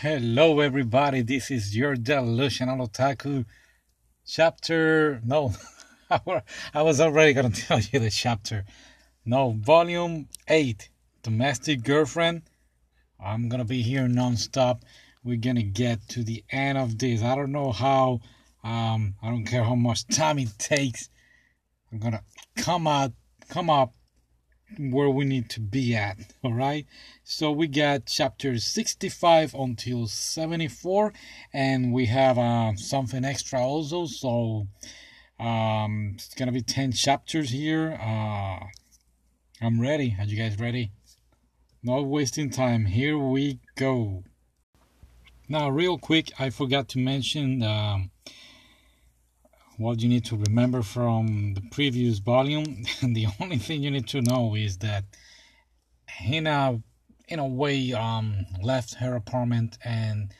Hello, everybody. This is your delusional otaku. Chapter. No, I was already going to tell you the chapter. No, volume 8 Domestic Girlfriend. I'm going to be here non-stop. We're going to get to the end of this. I don't know how. Um, I don't care how much time it takes. I'm going to come out, come up where we need to be at all right? So we got chapter 65 until 74 and we have uh, something extra also so um it's gonna be 10 chapters here. Uh i'm ready. Are you guys ready? Not wasting time. Here we go. Now real quick i forgot to mention um what you need to remember from the previous volume. the only thing you need to know is that Hina, in a way, um, left her apartment and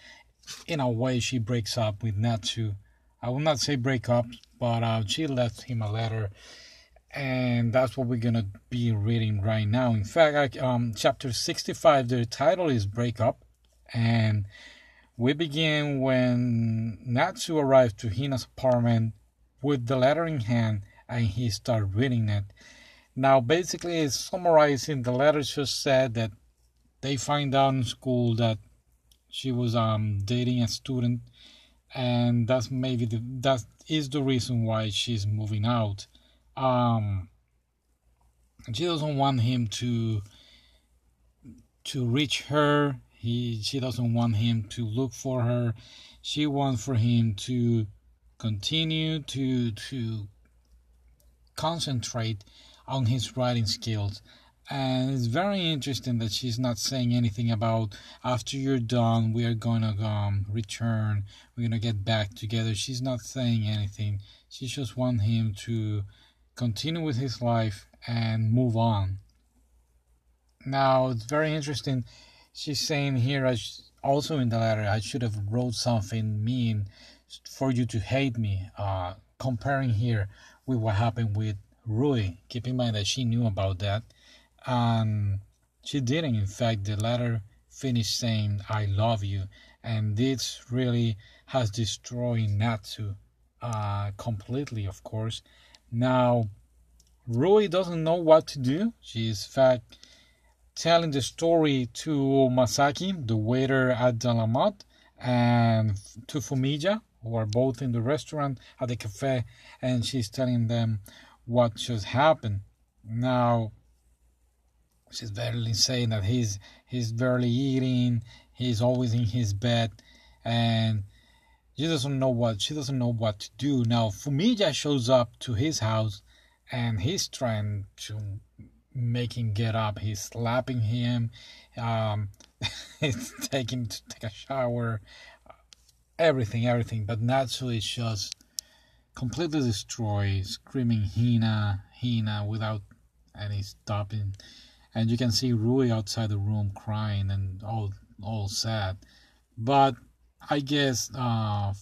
in a way she breaks up with Natsu. I will not say break up, but uh, she left him a letter, and that's what we're gonna be reading right now. In fact, um, chapter 65, the title is Break Up, and we begin when Natsu arrived to Hina's apartment with the letter in hand and he started reading it. Now, basically, it's summarizing, the letter just said that they find out in school that she was um dating a student, and that's maybe the that is the reason why she's moving out. Um, she doesn't want him to to reach her. He she doesn't want him to look for her. She wants for him to continue to to concentrate on his writing skills. And it's very interesting that she's not saying anything about after you're done we are going to um, return. We're going to get back together. She's not saying anything. She just wants him to continue with his life and move on. Now it's very interesting. She's saying here also in the letter i should have wrote something mean for you to hate me. Uh, comparing here with what happened with Rui. Keep in mind that she knew about that, and she didn't. In fact, the letter finished saying "I love you," and this really has destroyed Natsu uh, completely. Of course, now Rui doesn't know what to do. She is, in fact, telling the story to Masaki, the waiter at Lamotte, and to Fumiya, who are both in the restaurant at the cafe, and she's telling them what just happened. Now, she's barely saying that he's he's barely eating, he's always in his bed, and she doesn't know what she doesn't know what to do. Now, Fumiya shows up to his house, and he's trying to make him get up. He's slapping him. Um, he's taking to take a shower everything, everything. But Natsu is just completely destroyed, screaming Hina, Hina without any stopping. And you can see Rui outside the room crying and all all sad. But I guess uh,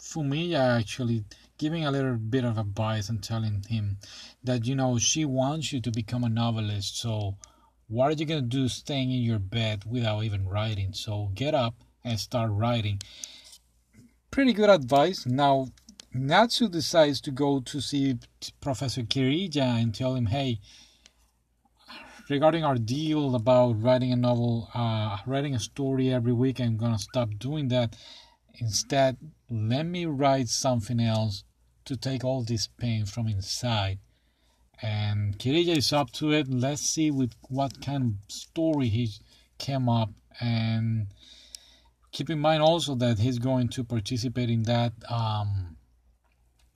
Fumiya actually giving a little bit of advice and telling him that you know she wants you to become a novelist. So what are you gonna do staying in your bed without even writing? So get up and start writing pretty good advice. Now, Natsu decides to go to see Professor Kiriya and tell him, hey, regarding our deal about writing a novel, uh, writing a story every week, I'm gonna stop doing that. Instead, let me write something else to take all this pain from inside. And Kiriya is up to it. Let's see with what kind of story he came up and keep in mind also that he's going to participate in that um,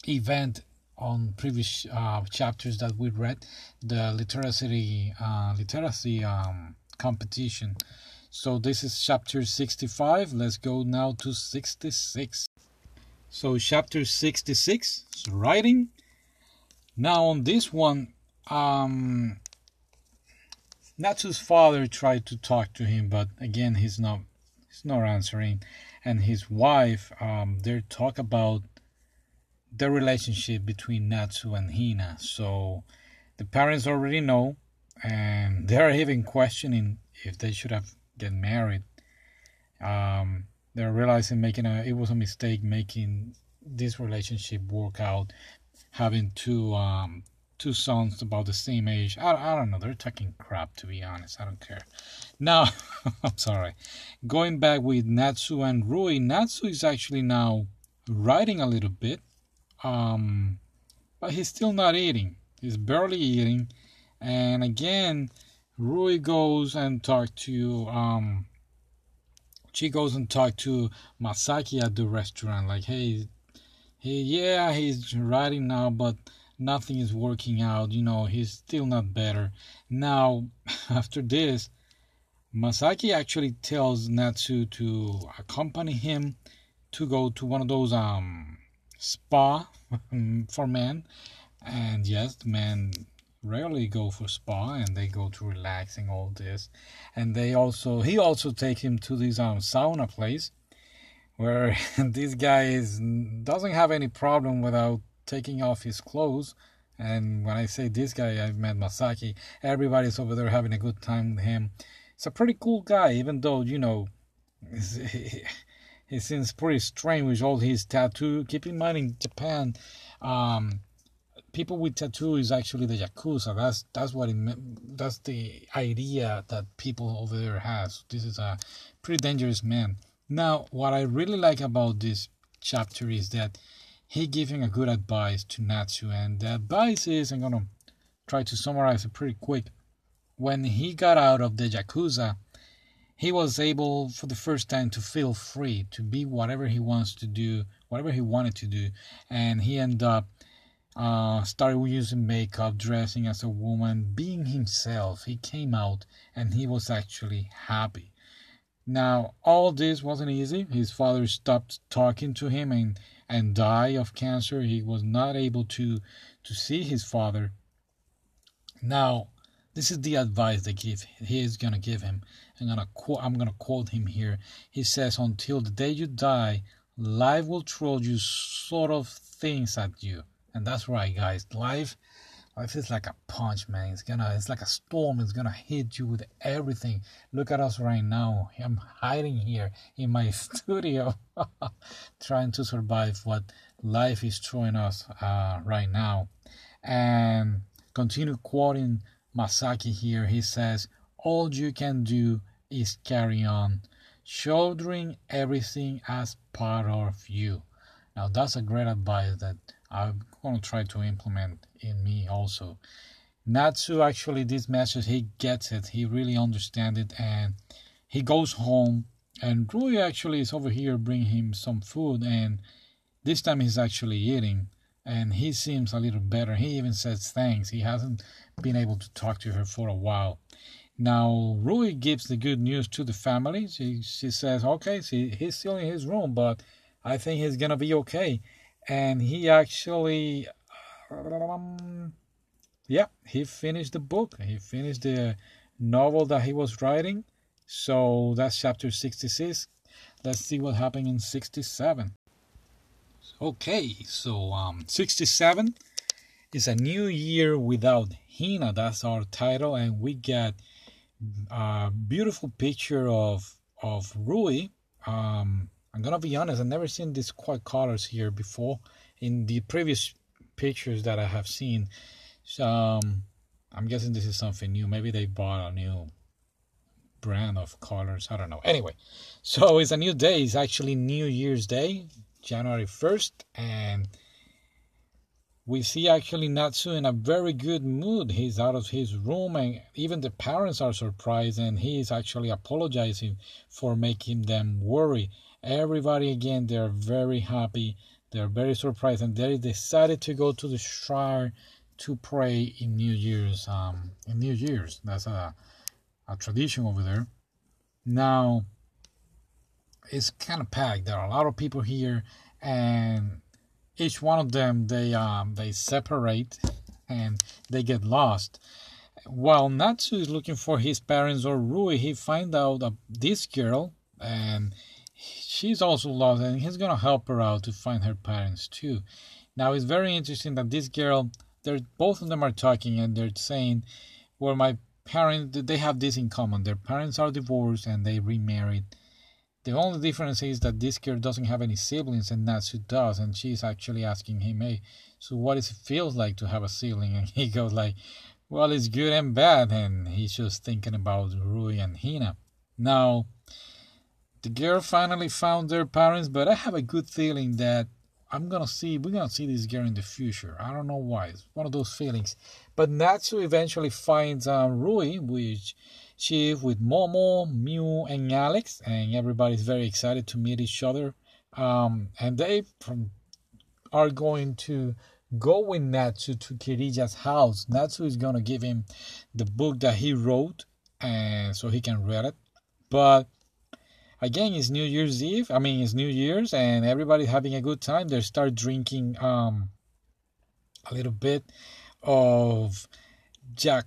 event on previous uh, chapters that we read, the literacy uh, literacy um, competition. So this is chapter 65. Let's go now to 66. So chapter 66 is writing. Now on this one, um, Natsu's father tried to talk to him, but again he's not he's not answering. And his wife um, they talk about the relationship between natsu and hina. So the parents already know and they're even questioning if they should have get married. Um, they're realizing making a it was a mistake making this relationship work out, having two um two sons about the same age. I, I don't know. They're talking crap, to be honest. I don't care. Now, I'm sorry. Going back with Natsu and Rui, Natsu is actually now writing a little bit, um, but he's still not eating. He's barely eating. And again, Rui goes and talks to um, she goes and talks to Masaki at the restaurant, like, hey, hey, yeah, he's writing now, but nothing is working out. You know, he's still not better. Now, after this, Masaki actually tells Natsu to accompany him to go to one of those um spa for men. And yes, men rarely go for spa and they go to relaxing all this. And they also he also take him to this um sauna place where this guy is doesn't have any problem without taking off his clothes. And when I say this guy, I've met Masaki. Everybody's over there having a good time with him. It's a pretty cool guy, even though, you know, he, he seems pretty strange with all his tattoo. Keep in mind, in Japan, um, people with tattoo is actually the yakuza. That's that's what it that's the idea that people over there has. This is a pretty dangerous man. Now, what I really like about this chapter is that he giving a good advice to Natsu, and the advice is I'm gonna try to summarize it pretty quick. When he got out of the Yakuza, he was able for the first time to feel free to be whatever he wants to do, whatever he wanted to do, and he ended up uh, started using makeup, dressing as a woman, being himself. He came out and he was actually happy. Now, all this wasn't easy. His father stopped talking to him and and die of cancer. He was not able to to see his father. Now, this is the advice that give he is gonna give him. I'm gonna quote I'm gonna quote him here. He says, "Until the day you die, life will throw you sort of things at you." And that's right, guys. Life Life is like a punch, man. It's gonna, it's like a storm. It's gonna hit you with everything. Look at us right now. I'm hiding here in my studio, trying to survive what life is throwing us uh, right now. And continue quoting Masaki here. He says, "All you can do is carry on, shouldering everything as part of you." Now that's a great advice that I'm going to try to implement in me also. Natsu actually this message he gets it. He really understands it and he goes home and Rui actually is over here bringing him some food and this time he's actually eating and he seems a little better. He even says thanks. He hasn't been able to talk to her for a while. Now Rui gives the good news to the family. She she says, okay, see, he's still in his room, but I think he's gonna be okay and he actually um, yeah he finished the book. He finished the novel that he was writing. So that's chapter 66 let's see what happened in 67 okay so um 67 is a new year without hina. That's our title and we get a beautiful picture of of rui um I'm gonna be honest, I've never seen these quite colors here before in the previous pictures that I have seen. So um, I'm guessing this is something new. Maybe they bought a new brand of colors. I don't know. Anyway, so it's a new day. It's actually New Year's Day, January 1st, and we see actually Natsu in a very good mood. He's out of his room, and even the parents are surprised, and he is actually apologizing for making them worry everybody again they're very happy. They're very surprised and they decided to go to the shrine to pray in new year's um in new year's. That's a, a tradition over there. Now it's kind of packed. There are a lot of people here and each one of them they um they separate and they get lost. While natsu is looking for his parents or rui he find out that this girl and she's also lost and he's gonna help her out to find her parents too now it's very interesting that this girl they're both of them are talking and they're saying well my parents they have this in common their parents are divorced and they remarried The only difference is that this girl doesn't have any siblings and Natsu does, and she's actually asking him, hey, so what does it feel like to have a sibling? And he goes like, well, it's good and bad, and he's just thinking about Rui and Hina. Now, the girl finally found their parents, but I have a good feeling that I'm gonna see we're gonna see this girl in the future. I don't know why. It's one of those feelings. But Natsu eventually finds um, Rui, which she with Momo, Miu, and Alex, and everybody's very excited to meet each other. Um, and they from, are going to go with Natsu to Kiriya's house. Natsu is gonna give him the book that he wrote, and so he can read it. But again it's new year's eve. I mean it's new year's and everybody's having a good time. They start drinking um a little bit of jack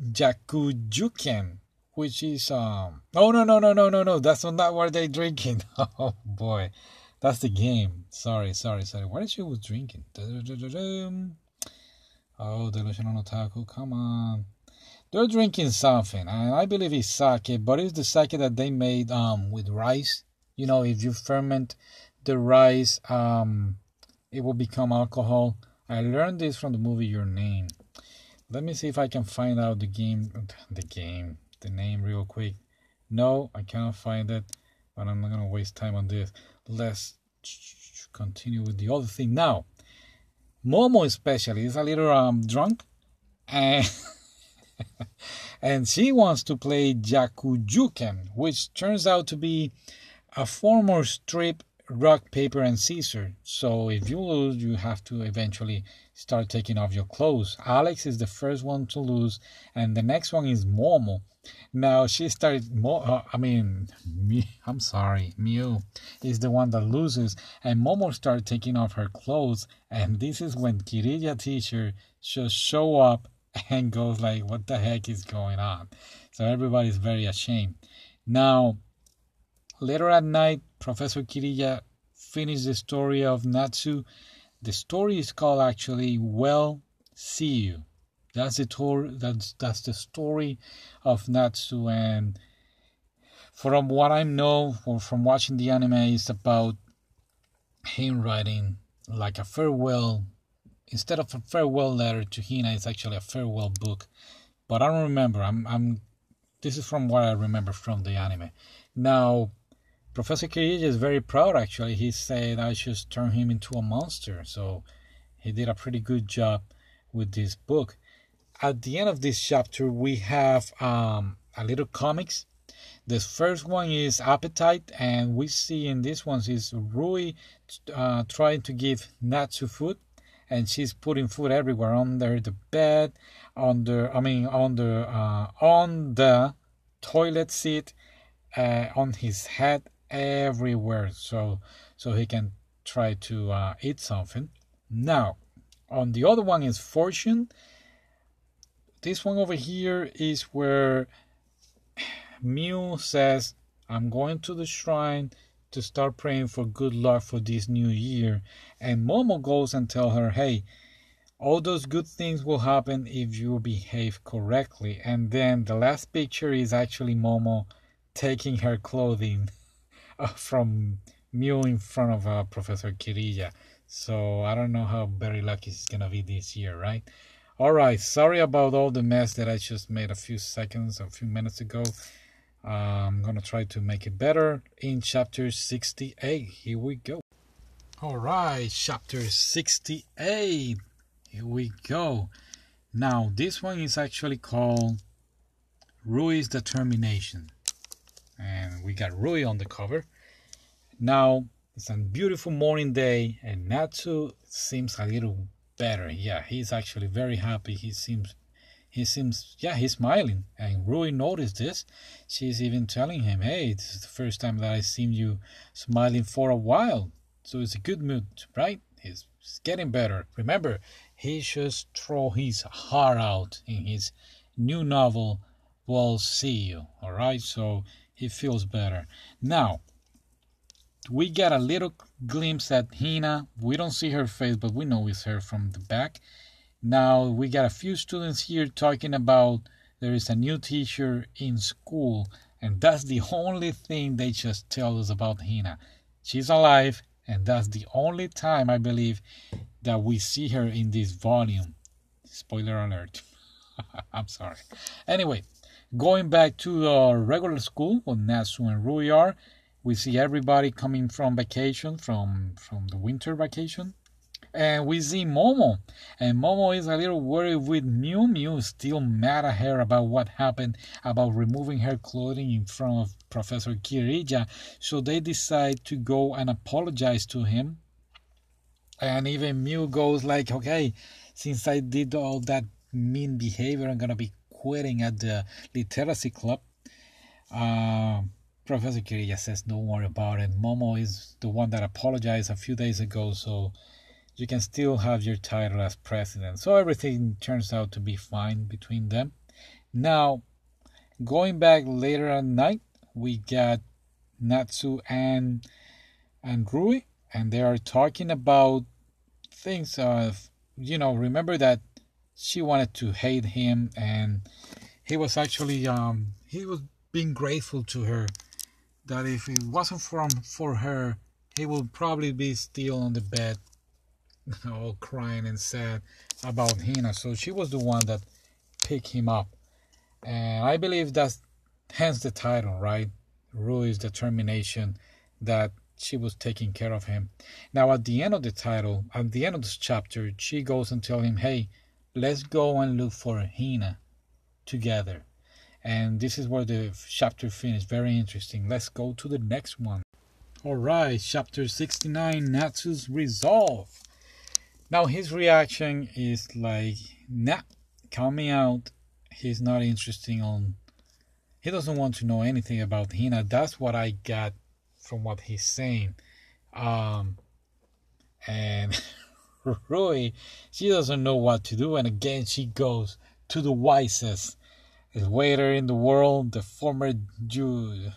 yakyuken which is um oh no no no no no no. That's not what they're drinking. Oh boy. That's the game. Sorry sorry sorry. What is she was drinking? Oh delusional otaku. Come on they're drinking something, and I believe it's sake, but it's the sake that they made um with rice. You know, if you ferment the rice, um, it will become alcohol. I learned this from the movie Your Name. Let me see if I can find out the game, the game, the name real quick. No, I cannot find it, but I'm not gonna waste time on this. Let's continue with the other thing now. Momo especially is a little um drunk, and. and she wants to play Yakyuken, which turns out to be a former strip rock, paper, and scissors. So if you lose, you have to eventually start taking off your clothes. Alex is the first one to lose, and the next one is Momo. Now she started. Mo- uh, I mean, me. I'm sorry, Miu is the one that loses, and Momo started taking off her clothes, and this is when Kiriya teacher just show up and goes like, "What the heck is going on?" So everybody's very ashamed. Now, later at night, Professor Kiriya finished the story of Natsu. The story is called actually "Well, see you." That's the tour. That's that's the story of Natsu, and from what I know, or from watching the anime, it's about him writing like a farewell instead of a farewell letter to Hina, it's actually a farewell book. But I don't remember. I'm I'm this is from what I remember from the anime. Now Professor Kiriya is very proud actually. He said I should turn him into a monster. So he did a pretty good job with this book. At the end of this chapter we have um, a little comics. The first one is appetite, and we see in this one is Rui uh, trying to give Natsu food and she's putting food everywhere under the bed, under I mean on the uh, on the toilet seat, uh, on his head, everywhere. So so he can try to uh, eat something. Now, on the other one is fortune. This one over here is where Miu says, "I'm going to the shrine." To start praying for good luck for this new year. And Momo goes and tell her, hey, all those good things will happen if you behave correctly. And then the last picture is actually Momo taking her clothing from Miu in front of uh, Professor Kiriya. So I don't know how very lucky she's gonna be this year, right? All right, sorry about all the mess that I just made a few seconds, a few minutes ago. I'm going to try to make it better in chapter 68. Here we go. All right, chapter 68. Here we go. Now, this one is actually called Rui's Determination. And we got Rui on the cover. Now, it's a beautiful morning day, and Natsu seems a little better. Yeah, he's actually very happy. He seems he seems, yeah, he's smiling. And Rui noticed this. She's even telling him, hey, this is the first time that I've seen you smiling for a while. So it's a good mood, right? He's getting better. Remember, he just throw his heart out in his new novel, We'll See You. All right, so he feels better. Now, we get a little glimpse at Hina. We don't see her face, but we know it's her from the back. Now we got a few students here talking about there is a new teacher in school And that's the only thing they just tell us about Hina. She's alive, and that's the only time I believe that we see her in this volume. Spoiler alert. I'm sorry. Anyway, going back to the regular school where Natsu and Rui are, we see everybody coming from vacation, from from the winter vacation, and we see Momo. And Momo is a little worried with Miu Miu still mad at her about what happened about removing her clothing in front of Professor Kiriya. So they decide to go and apologize to him. And even Miu goes like, okay, since I did all that mean behavior, I'm gonna be quitting at the literacy club. Uh, Professor Kiriya says, don't worry about it. Momo is the one that apologized a few days ago, so you can still have your title as president. So everything turns out to be fine between them. Now, going back later at night, we got Natsu and and Rui, and they are talking about things of you know. Remember that she wanted to hate him, and he was actually um he was being grateful to her. That if it wasn't from for her, he would probably be still on the bed all crying and sad about Hina. So she was the one that picked him up. And I believe that's hence the title, right? Rui's determination that she was taking care of him. Now, at the end of the title, at the end of this chapter, she goes and tells him, "Hey, let's go and look for Hina together." And this is where the chapter finished. Very interesting. Let's go to the next one. All right, chapter 69 Natsu's Resolve. Now his reaction is like, nah, me out. He's not interesting on. He doesn't want to know anything about Hina. That's what I got from what he's saying. Um, and Rui, she doesn't know what to do. And again, she goes to the wisest waiter in the world, the former Jew,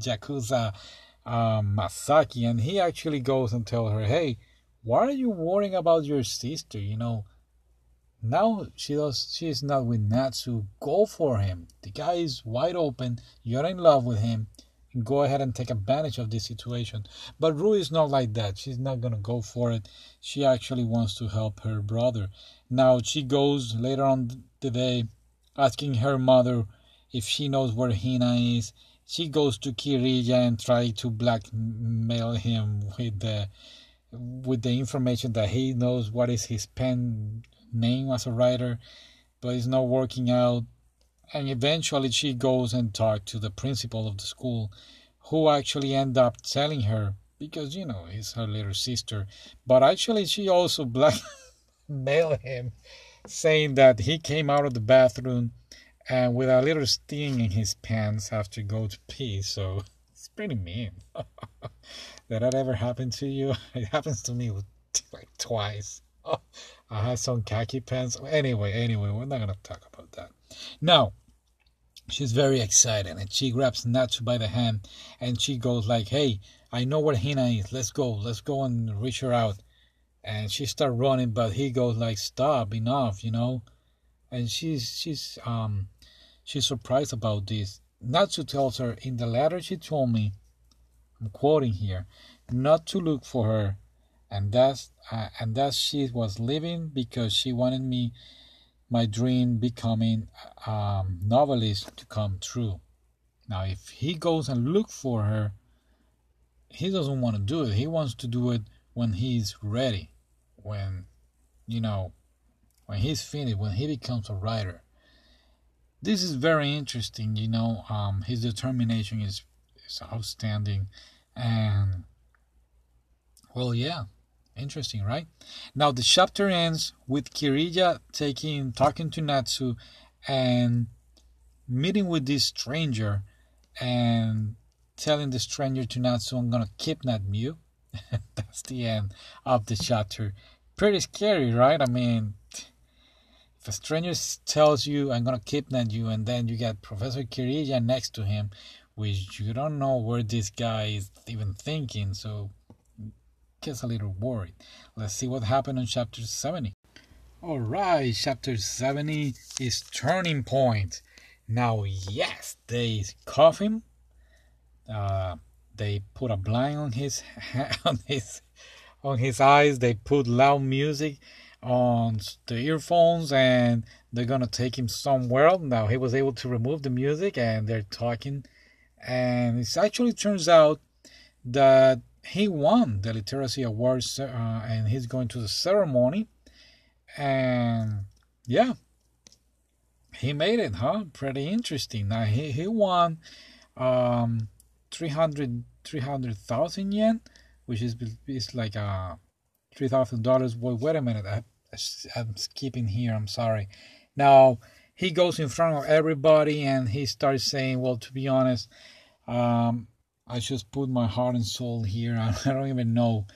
Yakuza um, Masaki. And he actually goes and tells her, hey, why are you worrying about your sister? You know, now she does. She is not with Natsu. Go for him. The guy is wide open. You're in love with him. Go ahead and take advantage of this situation. But Rui is not like that. She's not gonna go for it. She actually wants to help her brother. Now she goes later on the day, asking her mother if she knows where Hina is. She goes to Kiriya and try to blackmail him with the with the information that he knows what is his pen name as a writer, but it's not working out. And eventually she goes and talks to the principal of the school, who actually end up telling her because you know he's her little sister, but actually she also blackmailed him, saying that he came out of the bathroom and with a little sting in his pants after go to pee. So it's pretty mean. Did that ever happen to you? It happens to me like twice. Oh, I had some khaki pants. Anyway, anyway, we're not gonna talk about that. Now, she's very excited and she grabs Natsu by the hand and she goes like, "Hey, I know where Hina is. Let's go. Let's go and reach her out." And she start running, but he goes like, "Stop! Enough!" You know. And she's she's um she's surprised about this. Natsu tells her in the letter she told me I'm quoting here, not to look for her, and that uh, and that she was leaving because she wanted me, my dream becoming um, novelist to come true. Now, if he goes and look for her, he doesn't want to do it. He wants to do it when he's ready, when you know, when he's finished, when he becomes a writer. This is very interesting. You know, um, his determination is is outstanding and well, yeah, interesting, right? Now the chapter ends with Kiriya taking talking to Natsu and meeting with this stranger and telling the stranger to Natsu, I'm gonna kidnap you. That's the end of the chapter. Pretty scary, right? I mean, if a stranger tells you, I'm gonna kidnap you, and then you get Professor Kiriya next to him, which you don't know where this guy is even thinking, so gets a little worried. Let's see what happened in chapter 70. Alright, chapter 70 is Turning Point. Now, yes, they cuff him. Uh, they put a blind on his on his on his eyes. They put loud music on the earphones, and they're gonna take him somewhere. Now he was able to remove the music, and they're talking, and it actually turns out that he won the literacy awards, uh, and he's going to the ceremony, and yeah, he made it, huh? Pretty interesting. Now he he won um 300 300,000 yen, which is is like uh three thousand dollars. Wait, wait a minute, I, I'm skipping here. I'm sorry. Now he goes in front of everybody and he starts saying, "Well, to be honest, um, I just put my heart and soul here. I don't even know."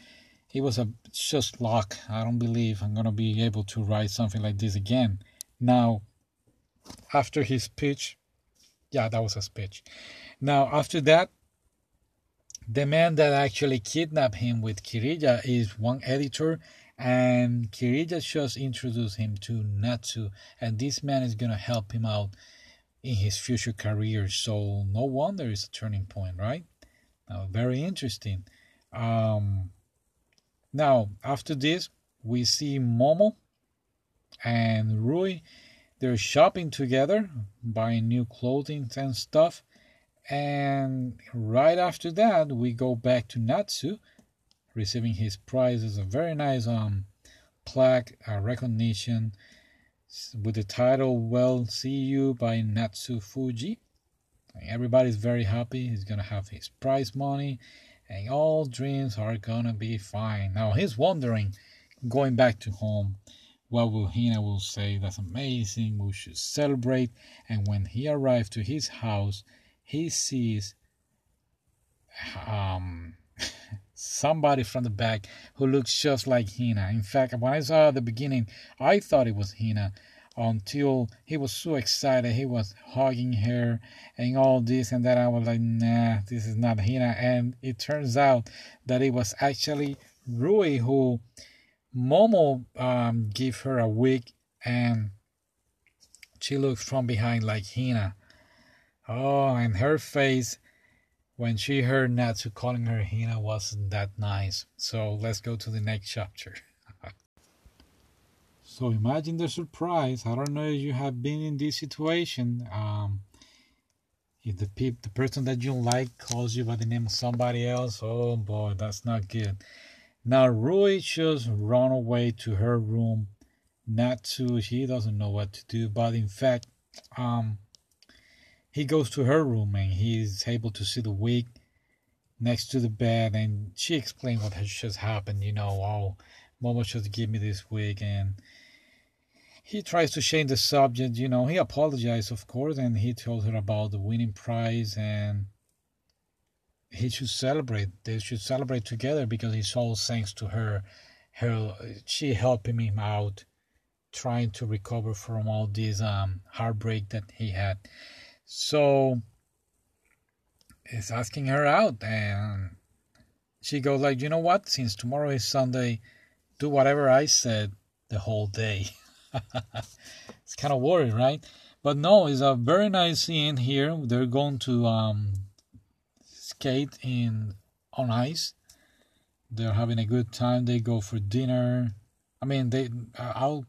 It was a just luck. I don't believe I'm gonna be able to write something like this again. Now, after his speech, yeah, that was a speech. Now, after that, the man that actually kidnapped him with Kiriya is one editor, and Kiriya just introduced him to Natsu, and this man is gonna help him out in his future career. So no wonder it's a turning point, right? Now, very interesting. Um, now after this, we see Momo and Rui. They're shopping together, buying new clothing and stuff. And right after that, we go back to Natsu, receiving his prize as a very nice um plaque, a recognition with the title "Well See You" by Natsu Fuji. Everybody's very happy. He's gonna have his prize money, and all dreams are gonna be fine. Now he's wondering, going back to home, what will Hina will say? That's amazing. We should celebrate. And when he arrived to his house he sees um, somebody from the back who looks just like Hina. In fact, when I saw the beginning, I thought it was Hina until he was so excited. He was hugging her and all this and that. I was like, nah, this is not Hina. And it turns out that it was actually Rui who Momo um, gave her a wig and she looked from behind like Hina. Oh, and her face when she heard Natsu calling her Hina wasn't that nice. So let's go to the next chapter. so imagine the surprise. I don't know if you have been in this situation. Um, if the peop- the person that you like calls you by the name of somebody else, oh boy, that's not good. Now Rui just run away to her room. Natsu, she doesn't know what to do, but in fact, um, he goes to her room and he's able to see the wig next to the bed and she explained what has just happened you know oh momo just gave me this wig and he tries to change the subject you know he apologized of course and he told her about the winning prize and he should celebrate they should celebrate together because it's all thanks to her. Her she helping him out trying to recover from all this um heartbreak that he had so he's asking her out and she goes like, you know what? Since tomorrow is Sunday, do whatever I said the whole day. it's kind of worried, right? But no, it's a very nice scene here. They're going to um, skate in on ice. They're having a good time. They go for dinner. I mean, they. I'll.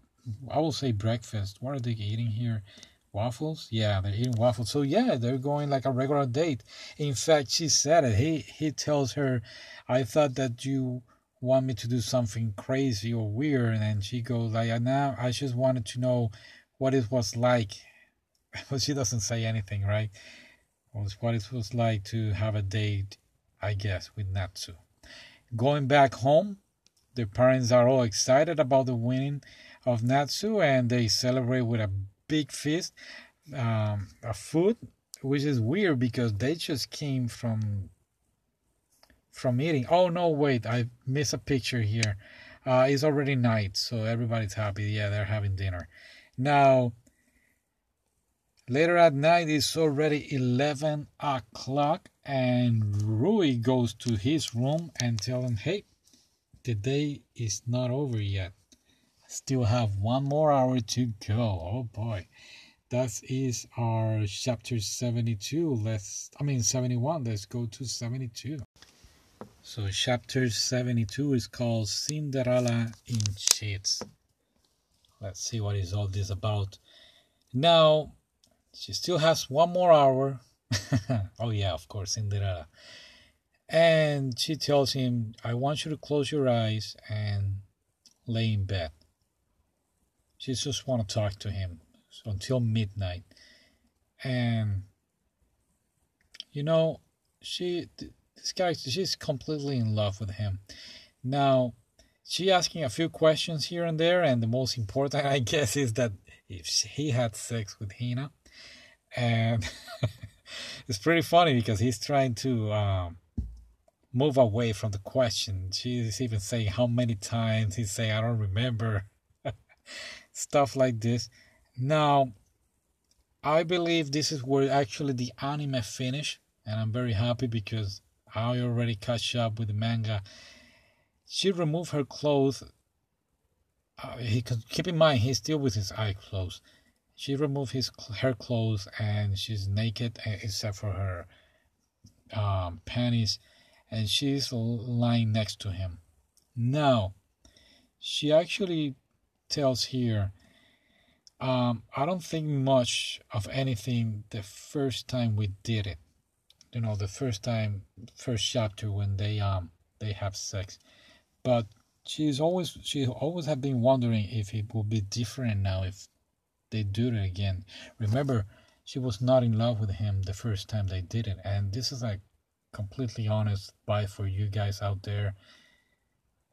I will say breakfast. What are they eating here? Waffles? Yeah, they're eating waffles. So yeah, they're going like a regular date. In fact, she said it. He he tells her, "I thought that you want me to do something crazy or weird," and she goes like, "Now I just wanted to know what it was like." But she doesn't say anything, right? What it was like to have a date, I guess, with Natsu. Going back home, the parents are all excited about the winning of Natsu, and they celebrate with a big feast um, of food, which is weird because they just came from from eating. Oh no, wait, I missed a picture here. Uh, it's already night, so everybody's happy. Yeah, they're having dinner. Now, later at night, it's already 11 o'clock, and Rui goes to his room and tell him, hey, the day is not over yet. Still have one more hour to go. Oh boy. that is our chapter 72 let's i mean 71 let's go to 72 so chapter 72 is called cinderella in sheets. Let's see what is all this about. Now she still has one more hour. Oh yeah of course cinderella. And she tells him i want you to close your eyes and lay in bed she just want to talk to him so until midnight. And you know she this guy she's completely in love with him. Now she asking a few questions here and there and the most important i guess is that if he had sex with hina. And it's pretty funny because he's trying to um, move away from the question. She's even saying how many times he's saying i don't remember stuff like this now, I believe this is where actually the anime finished, and I'm very happy because I already catch up with the manga. She removed her clothes. Uh, he keep in mind he's still with his eyes closed. She removed his her clothes and she's naked uh, except for her um, panties, and she's lying next to him. Now, she actually tells here um, I don't think much of anything the first time we did it. You know, the first time, first chapter when they um they have sex, but she's always she always have been wondering if it will be different now if they do it again. Remember, she was not in love with him the first time they did it, and this is like completely honest by for you guys out there.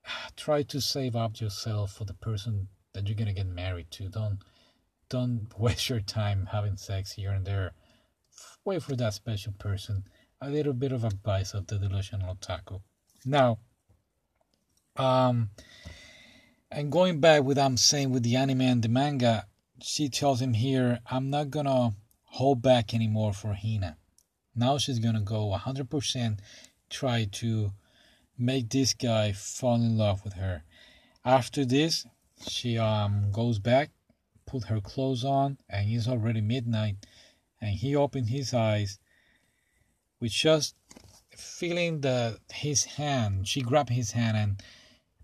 Try to save up yourself for the person that you're gonna get married to. Don't don't waste your time having sex here and there. Wait for that special person. A little bit of advice of the delusional taco. Now, um, and going back with I'm saying with the anime and the manga, she tells him here, I'm not gonna hold back anymore for Hina. Now she's gonna go 100% try to make this guy fall in love with her. After this, she um goes back put her clothes on, and it's already midnight, and he opened his eyes with just feeling the his hand, she grabbed his hand and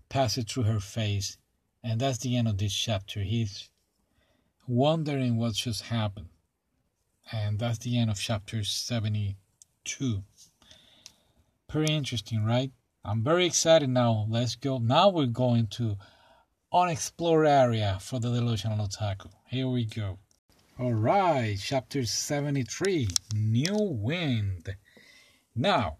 passed it through her face. And that's the end of this chapter. He's wondering what just happened. And that's the end of chapter 72. Pretty interesting, right? I'm very excited now. Let's go. Now we're going to unexplored area for the delusional otaku. Here we go. Alright, chapter 73 New Wind. Now,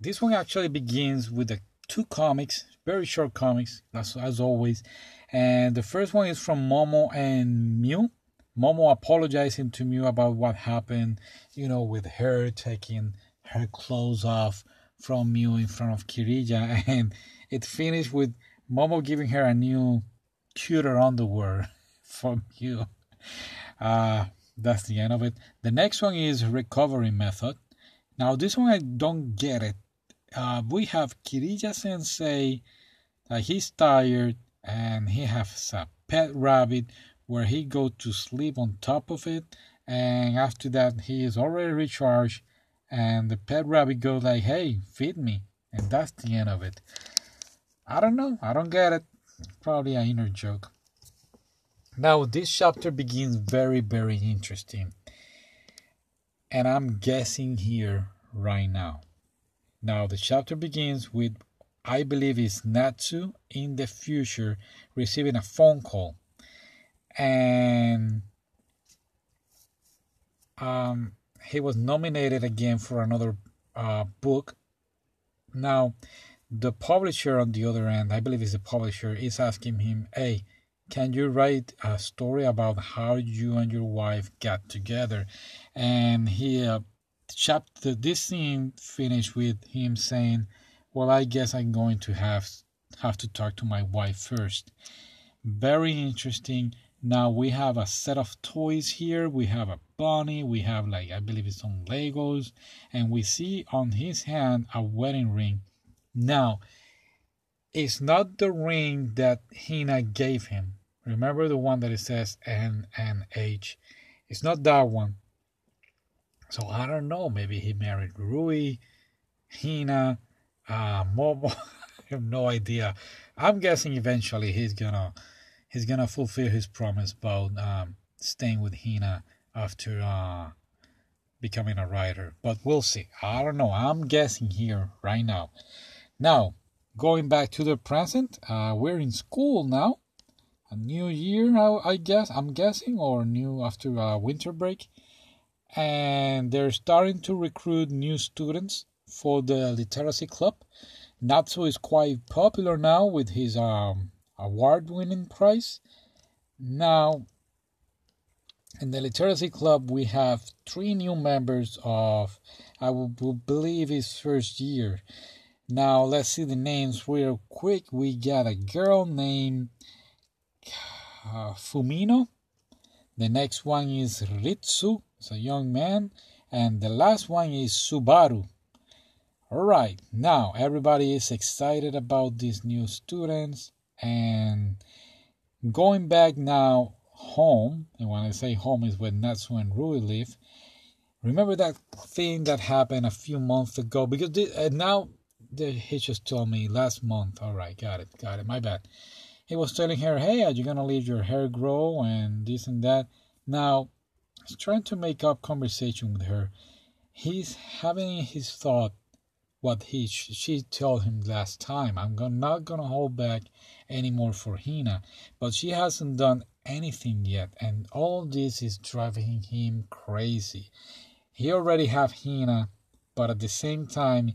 this one actually begins with the two comics, very short comics, as, as always. And the first one is from Momo and Miu. Momo apologizing to Miu about what happened, you know, with her taking her clothes off from Miu in front of Kiriya. And it finished with Momo giving her a new cuter underwear from you. Uh, that's the end of it. The next one is recovery method. Now this one I don't get it. Uh, we have Kiriya Sensei that he's tired and he has a pet rabbit where he go to sleep on top of it and after that he is already recharged and the pet rabbit goes like hey feed me and that's the end of it I don't know. I don't get it. Probably an inner joke. Now, this chapter begins very, very interesting. And I'm guessing here right now. Now, the chapter begins with, I believe, is Natsu in the future receiving a phone call. And um, he was nominated again for another uh, book. Now, the publisher on the other end, I believe is the publisher, is asking him, "Hey, can you write a story about how you and your wife got together?" And he, uh, chapter this scene finished with him saying, "Well, I guess I'm going to have have to talk to my wife first." Very interesting. Now we have a set of toys here. We have a bunny. We have like I believe it's some Legos, and we see on his hand a wedding ring now, it's not the ring that Hina gave him. Remember the one that it says N and H. It's not that one. So I don't know. Maybe he married Rui, Hina, uh, Momo. I have no idea. I'm guessing eventually he's gonna he's gonna fulfill his promise about um, staying with Hina after uh, becoming a writer. But we'll see. I don't know. I'm guessing here right now. Now, going back to the present, uh, we're in school now. A new year, I, I guess. I'm guessing, or new after a winter break, and they're starting to recruit new students for the literacy club. Natsu is quite popular now with his um, award-winning prize. Now, in the literacy club, we have three new members of, I will believe, his first year. Now, let's see the names real quick. We got a girl named Fumino. The next one is Ritsu, it's a young man. And the last one is Subaru. Alright, now everybody is excited about these new students. And going back now home, and when I say home is where Natsu and Rui live. Remember that thing that happened a few months ago? Because uh, now he just told me last month. All right, got it, got it. My bad. He was telling her, "Hey, are you gonna leave your hair grow and this and that?" Now, he's trying to make up conversation with her. He's having his thought what he she told him last time. I'm not gonna hold back anymore for Hina, but she hasn't done anything yet, and all this is driving him crazy. He already have Hina, but at the same time,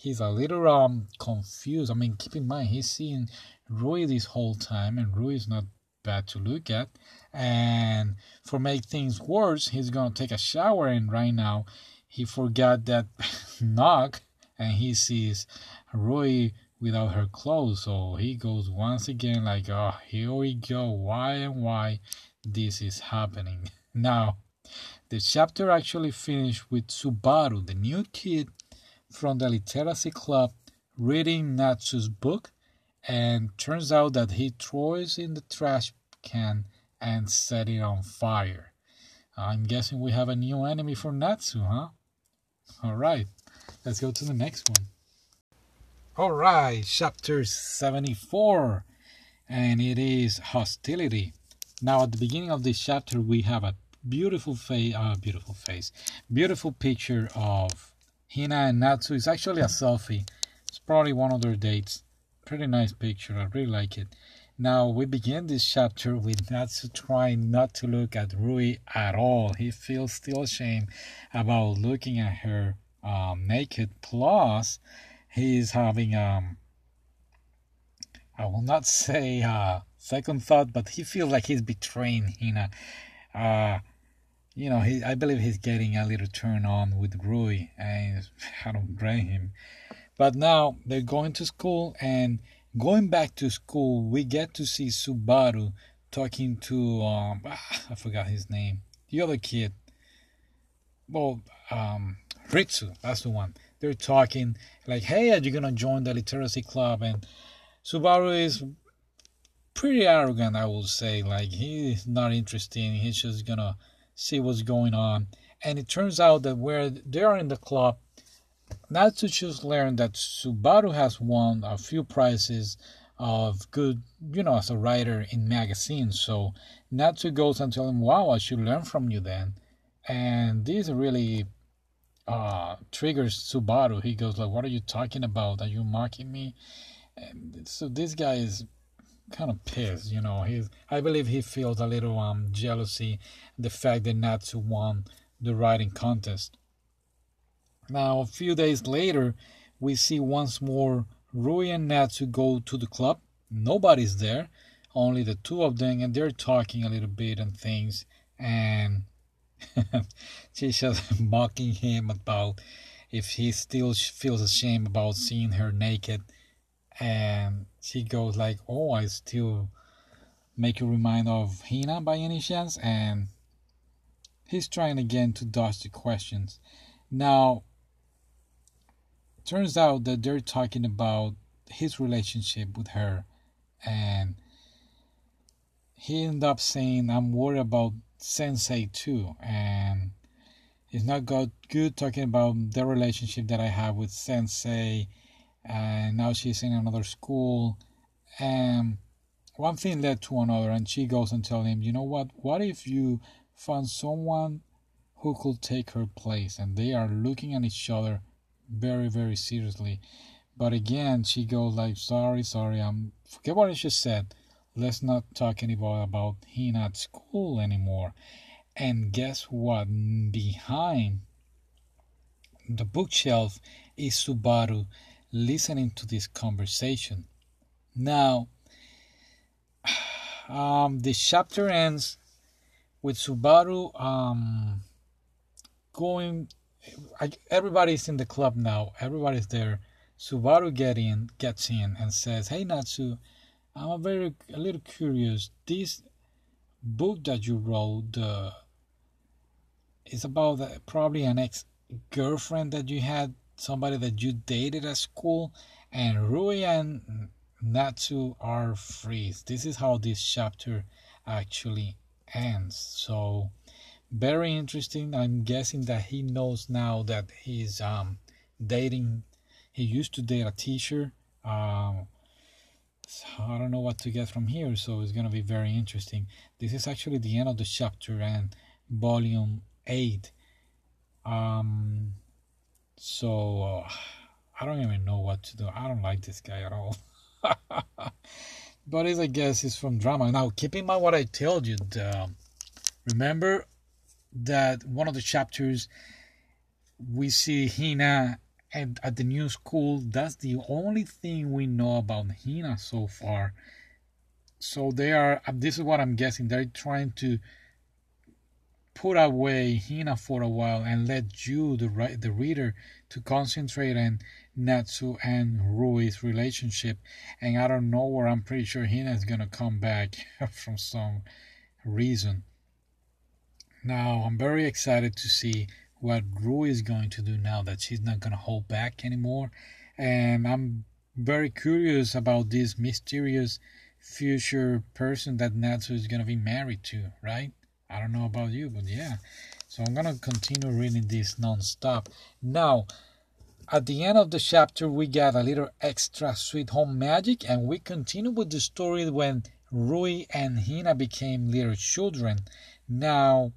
he's a little um confused. I mean, keep in mind he's seeing Rui this whole time, and Rui is not bad to look at. And for make things worse, he's gonna take a shower, and right now he forgot that knock, and he sees Rui without her clothes. So he goes once again like, oh, here we go. Why and why this is happening? Now, the chapter actually finished with Subaru, the new kid from the literacy club, reading Natsu's book, and turns out that he throws in the trash can and set it on fire. I'm guessing we have a new enemy for Natsu, huh? All right, let's go to the next one. All right, chapter 74, and it is hostility. Now, at the beginning of this chapter, we have a beautiful face, uh, beautiful face, beautiful picture of Hina and Natsu. It's actually a selfie. It's probably one of their dates. Pretty nice picture. I really like it. Now we begin this chapter with Natsu trying not to look at Rui at all. He feels still ashamed about looking at her um, naked. Plus, he's having um I will not say uh second thought, but he feels like he's betraying Hina. Uh you know, he I believe he's getting a little turn on with Rui and I don't blame him. But now they're going to school and going back to school we get to see Subaru talking to um I forgot his name. The other kid. Well, um Ritsu, that's the one they're talking like, "Hey, are you gonna join the literacy club?" And Subaru is pretty arrogant, I will say. Like he's not interested. He's just gonna see what's going on. And it turns out that where they are in the club, Natsu just learned that Subaru has won a few prizes of good, you know, as a writer in magazines. So Natsu goes and tells him, "Wow, I should learn from you then." And this really uh, triggers Subaru. He goes like, "What are you talking about? Are you mocking me?" And so this guy is kind of pissed. You know, he's. I believe he feels a little um jealousy the fact that Natsu won the writing contest. Now, a few days later, we see once more Rui and Natsu go to the club. Nobody's there, only the two of them, and they're talking a little bit and things. And she's just mocking him about if he still feels ashamed about seeing her naked and she goes like oh i still make you remind of hina by any chance and he's trying again to dodge the questions. Now turns out that they're talking about his relationship with her and he ended up saying i'm worried about sensei too, and it's not good, good talking about the relationship that I have with sensei, and now she's in another school, and one thing led to another, and she goes and tells him, you know what? What if you found someone who could take her place? And they are looking at each other very, very seriously. But again, she goes like, sorry, sorry, I'm forget what I just said. Let's not talk anymore about Hina at school anymore. And guess what? Behind the bookshelf is Subaru listening to this conversation. Now, um, the chapter ends with Subaru um, going. I, everybody's in the club now. Everybody's there. Subaru get in, gets in and says, "Hey Natsu, I'm a very a little curious. This book that you wrote uh, is about uh, probably an ex girlfriend that you had, somebody that you dated at school, and Rui and Natsu are freeze. This is how this chapter actually ends. So very interesting. I'm guessing that he knows now that he's um, dating. He used to date a teacher. Um, so I don't know what to get from here, so it's gonna be very interesting. This is actually the end of the chapter and volume eight. Um, so uh, I don't even know what to do. I don't like this guy at all. but as I guess it's from drama. Now, keep in mind what I told you. The, remember that one of the chapters we see Hina at, at the new school. That's the only thing we know about Hina so far. So they are. This is what I'm guessing. They're trying to put away Hina for a while and let you, the the reader, to concentrate on Natsu and Rui's relationship. And I don't know where I'm pretty sure Hina is gonna come back from some reason. Now, I'm very excited to see what Rui is going to do now that she's not gonna hold back anymore. And I'm very curious about this mysterious future person that Natsu is gonna be married to, right? I don't know about you, but yeah. So I'm gonna continue reading this non-stop. Now, at the end of the chapter, we get a little extra sweet home magic, and we continue with the story when Rui and Hina became little children. Now,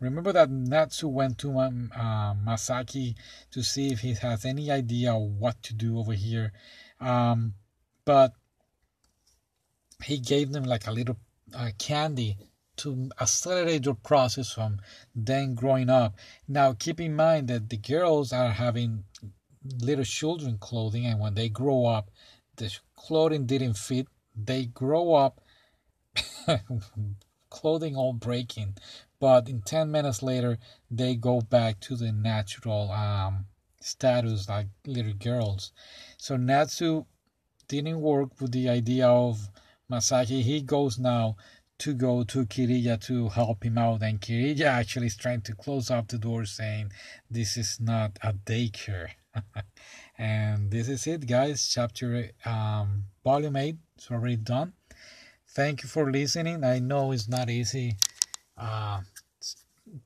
remember that Natsu went to um, uh, Masaki to see if he has any idea what to do over here, um, but he gave them like a little uh, candy to accelerate your process from then growing up. Now, keep in mind that the girls are having little children clothing, and when they grow up, the clothing didn't fit. They grow up, clothing all breaking, but in 10 minutes later, they go back to the natural um, status like little girls. So, Natsu didn't work with the idea of Masaki. He goes now to go to Kiriya to help him out, and Kiriya actually is trying to close up the door, saying, "This is not a daycare." and this is it, guys. Chapter um, volume eight is already done. Thank you for listening. I know it's not easy uh,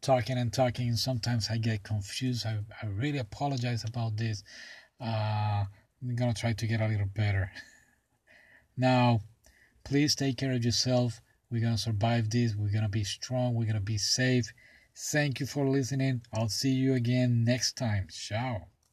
talking and talking. Sometimes I get confused. I, I really apologize about this. Uh, I'm gonna try to get a little better. now, please take care of yourself we're going to survive this. We're going to be strong. We're going to be safe. Thank you for listening. I'll see you again next time. Ciao.